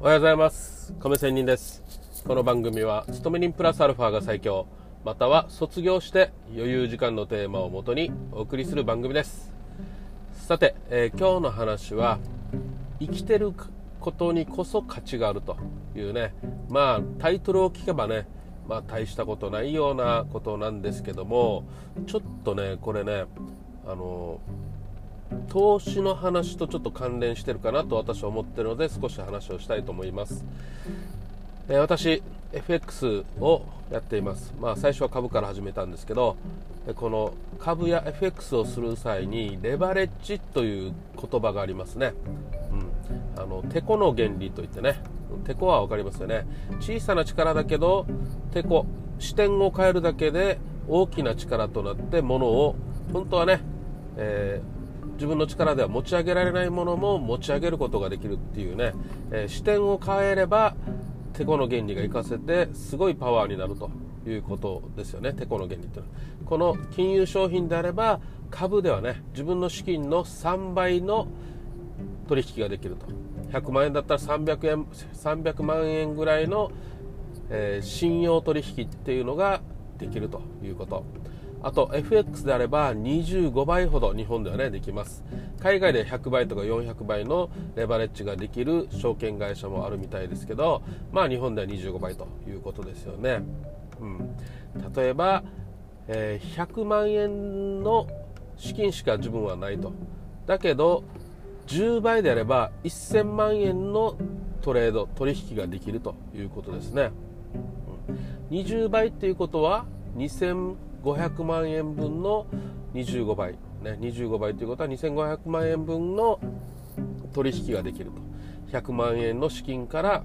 おはようございます。亀仙人です。この番組は勤め人プラスアルファが最強または卒業して余裕時間のテーマをもとにお送りする番組です。さて、えー、今日の話は生きてることにこそ価値があるというねまあタイトルを聞けばねまあ大したことないようなことなんですけどもちょっとねこれねあの投資の話とちょっと関連してるかなと私は思ってるので少し話をしたいと思います、えー、私 FX をやっています、まあ、最初は株から始めたんですけどこの株や FX をする際にレバレッジという言葉がありますね、うん、あのテコの原理といってね。テコは分かりますよね。小さな力だけどテコ視点を変えるだけで大きな力となってものを本当はね、えー自分の力では持ち上げられないものも持ち上げることができるっていうね、えー、視点を変えればテコの原理が活かせてすごいパワーになるということですよね。テコの原理っていうのは。この金融商品であれば株ではね自分の資金の3倍の取引ができると。100万円だったら300円300万円ぐらいの、えー、信用取引っていうのができるということ。あと FX であれば25倍ほど日本ではねできます。海外で100倍とか400倍のレバレッジができる証券会社もあるみたいですけどまあ日本では25倍ということですよね、うん、例えば、えー、100万円の資金しか自分はないと。だけど10倍であれば1000万円のトレード取引ができるということですね、うん、20倍っていうことは2000 500万円分の25倍、ね、25倍ということは2500万円分の取引ができると。100万円の資金から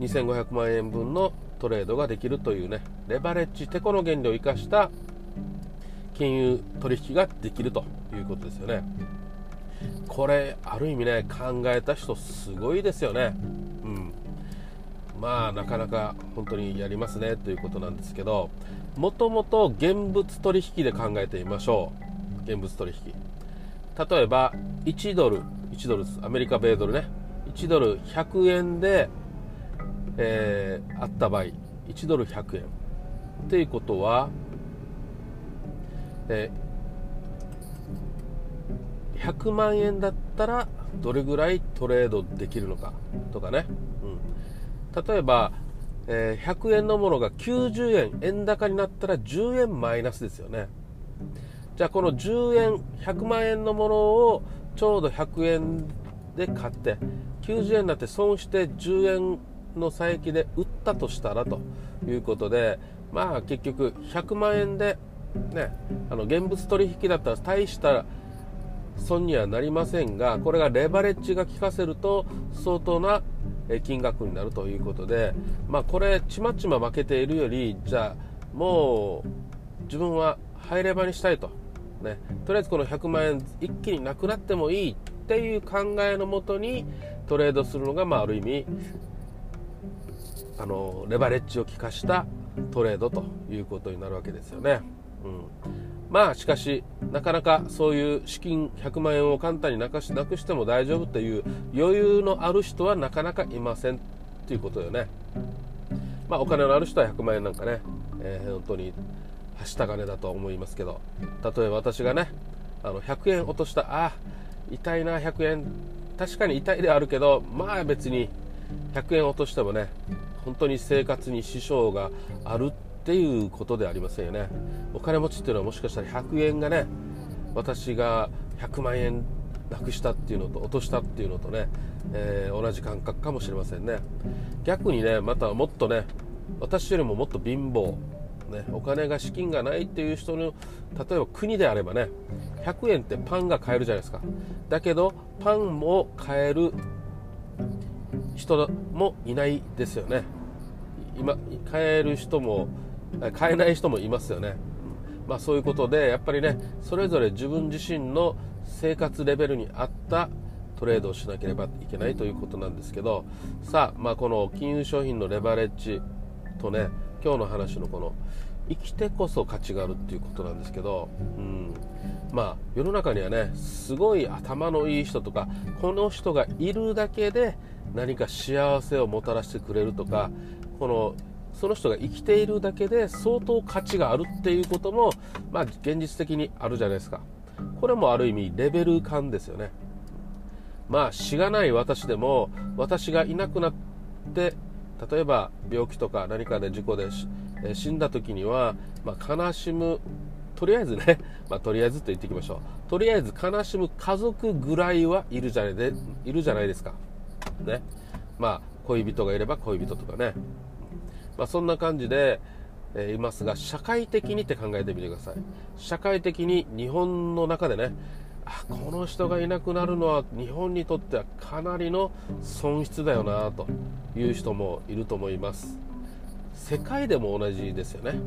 2500万円分のトレードができるというね。レバレッジテコの原理を生かした金融取引ができるということですよね。これある意味ね考えた人すごいですよね。まあなかなか本当にやりますねということなんですけどもともと現物取引で考えてみましょう。現物取引。例えば1ドル。1ドルアメリカ米ドルね。1ドル100円で、えー、あった場合1ドル100円。っていうことは、えー、100万円だったらどれぐらいトレードできるのかとかね、例えば、えー、100円のものが90円円高になったら10円マイナスですよね。じゃあこの10円100万円のものをちょうど100円で買って90円になって損して10円の差益で売ったとしたらということでまあ結局100万円でねあの現物取引だったら大した損にはなりませんがこれがレバレッジが効かせると相当な金額になるということで、まあ、これちまちま負けているよりじゃあもう自分は入れ場にしたいと、ね、とりあえずこの100万円一気になくなってもいいっていう考えのもとにトレードするのが、まあ、ある意味あのレバレッジを効かしたトレードということになるわけですよね。うん。まあしかしなかなかそういう資金100万円を簡単になくしなくしても大丈夫という余裕のある人はなかなかいませんということよね。まあお金のある人は100万円なんかね、えー、本当にはした金だと思いますけど。例えば私がねあの100円落としたああ痛いな100円。確かに痛いであるけどまあ別に100円落としてもね本当に生活に支障があるっていうことでありませんよね。お金持ちっていうのはもしかしたら100円がね私が100万円なくしたっていうのと落としたっていうのとね、えー、同じ感覚かもしれませんね。逆にねまたもっとね私よりももっと貧乏ね、お金が資金がないっていう人の例えば国であればね100円ってパンが買えるじゃないですか。だけどパンを買える人もいないですよね。今買える人も買えない人もいますよね、まあ、そういうことでやっぱりねそれぞれ自分自身の生活レベルに合ったトレードをしなければいけないということなんですけどさあ、まあ、この金融商品のレバレッジとね今日の話のこの生きてこそ価値があるっていうことなんですけど、うん、まあ世の中にはねすごい頭のいい人とかこの人がいるだけで何か幸せをもたらしてくれるとかこのその人が生きているだけで相当価値があるっていうことも、まあ、現実的にあるじゃないですか。これもある意味レベル感ですよね。まあしがない私でも私がいなくなって例えば病気とか何かで事故で死んだ時には、まあ、悲しむとりあえずね、まあ、とりあえずと言っていきましょう。とりあえず悲しむ家族ぐらいはいるじゃないでいるじゃないですか。ね。まあ恋人がいれば恋人とかね、まあ、そんな感じで、え、いますが社会的にって考えてみてください。社会的に日本の中でねあこの人がいなくなるのは日本にとってはかなりの損失だよなという人もいると思います。世界でも同じですよね。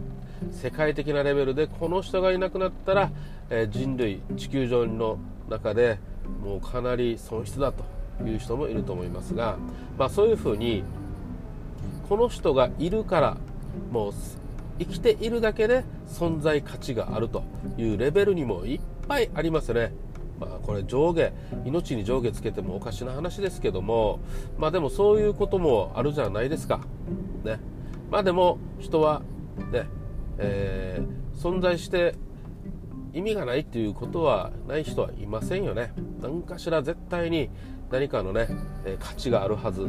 世界的なレベルでこの人がいなくなったら、え、人類地球上の中でもうかなり損失だという人もいると思いますが、まあ、そういうふうにこの人がいるからもう生きているだけで存在価値があるというレベルにもいっぱいありますね。まあ、これ上下命に上下つけてもおかしな話ですけどもまあでもそういうこともあるじゃないですか。ね。まあでも人はね、えー、存在して意味がないっていうことはない人はいませんよね。何かしら絶対に何かのね、価値があるはず。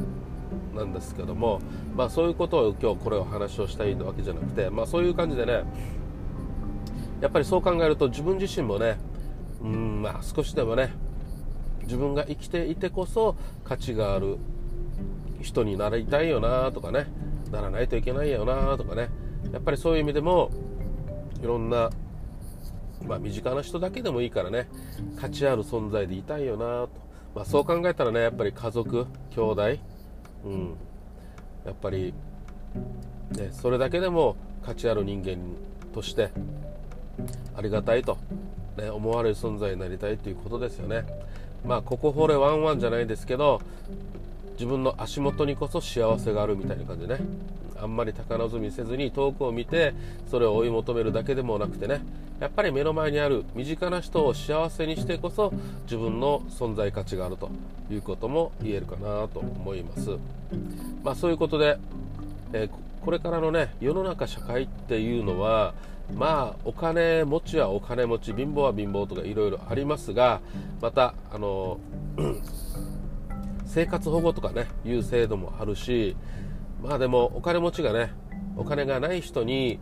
なんですけども、まあ、そういうことを今日これを話をしたいわけじゃなくて、まあ、そういう感じでねやっぱりそう考えると自分自身もねうんまあ少しでもね自分が生きていてこそ価値がある人になりたいよなとかねならないといけないよなとかねやっぱりそういう意味でもいろんなまあ、身近な人だけでもいいからね価値ある存在でいたいよなと、まあ、そう考えたらねやっぱり家族兄弟うん。やっぱり、ね、それだけでも価値ある人間としてありがたいと、ね、思われる存在になりたいということですよね。まあここ掘れワンワンじゃないですけど自分の足元にこそ幸せがあるみたいな感じでね。あんまり高望みせずに遠くを見てそれを追い求めるだけでもなくてね。やっぱり目の前にある身近な人を幸せにしてこそ自分の存在価値があるということも言えるかなと思います。まあそういうことで、えー、これからのね世の中社会っていうのはまあお金持ちはお金持ち貧乏は貧乏とかいろいろありますがまたあの 生活保護とかねいう制度もあるしまあでもお金持ちがねお金がない人に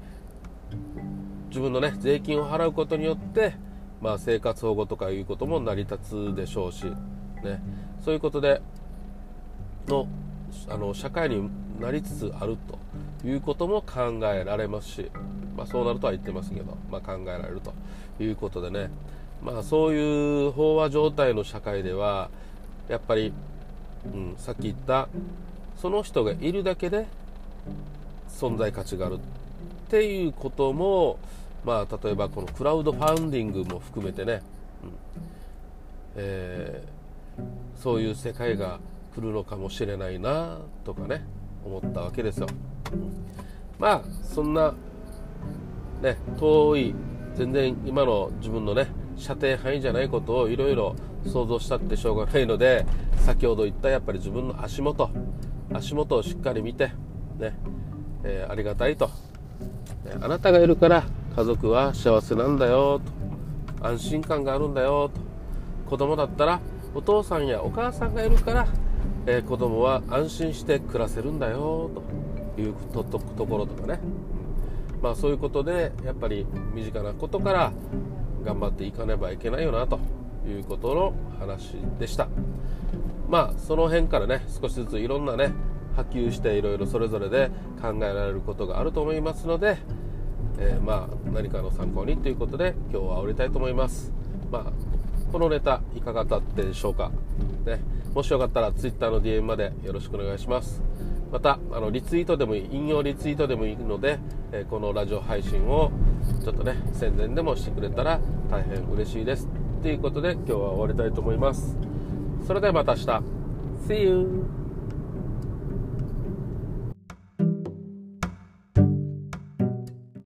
自分のね税金を払うことによってまあ生活保護とかいうことも成り立つでしょうしね。そういうことでのあの社会になりつつあるということも考えられますし、まあ、そうなるとは言ってますけど、まあ、考えられるということでね、まあ、そういう飽和状態の社会ではやっぱりうん、さっき言ったその人がいるだけで存在価値があるっていうことも、まあ、例えばこのクラウドファンディングも含めてね、うん。えー、そういう世界が来るのかもしれないなとかね思ったわけですよ、まあそんなね遠い全然今の自分のね射程範囲じゃないことをいろいろ想像したってしょうがないので先ほど言ったやっぱり自分の足元足元をしっかり見てね、えー、ありがたいと、ね、あなたがいるから家族は幸せなんだよと。安心感があるんだよと。子供だったらお父さんやお母さんがいるから、えー、子供は安心して暮らせるんだよというところとかね、まあそういうことでやっぱり身近なことから頑張っていかねばいけないよなということの話でした。まあその辺からね少しずついろんなね波及していろいろそれぞれで考えられることがあると思いますので、えー、まあ何かの参考にということで今日は終わりたいと思います。まあこのネタいかがだったでしょうか、ね、もしよかったら Twitter の DM までよろしくお願いします。またあのリツイートでもいい引用リツイートでもいいので、えー、このラジオ配信をちょっとね宣伝でもしてくれたら大変嬉しいです。ということで今日は終わりたいと思います。それではまた明日 See you!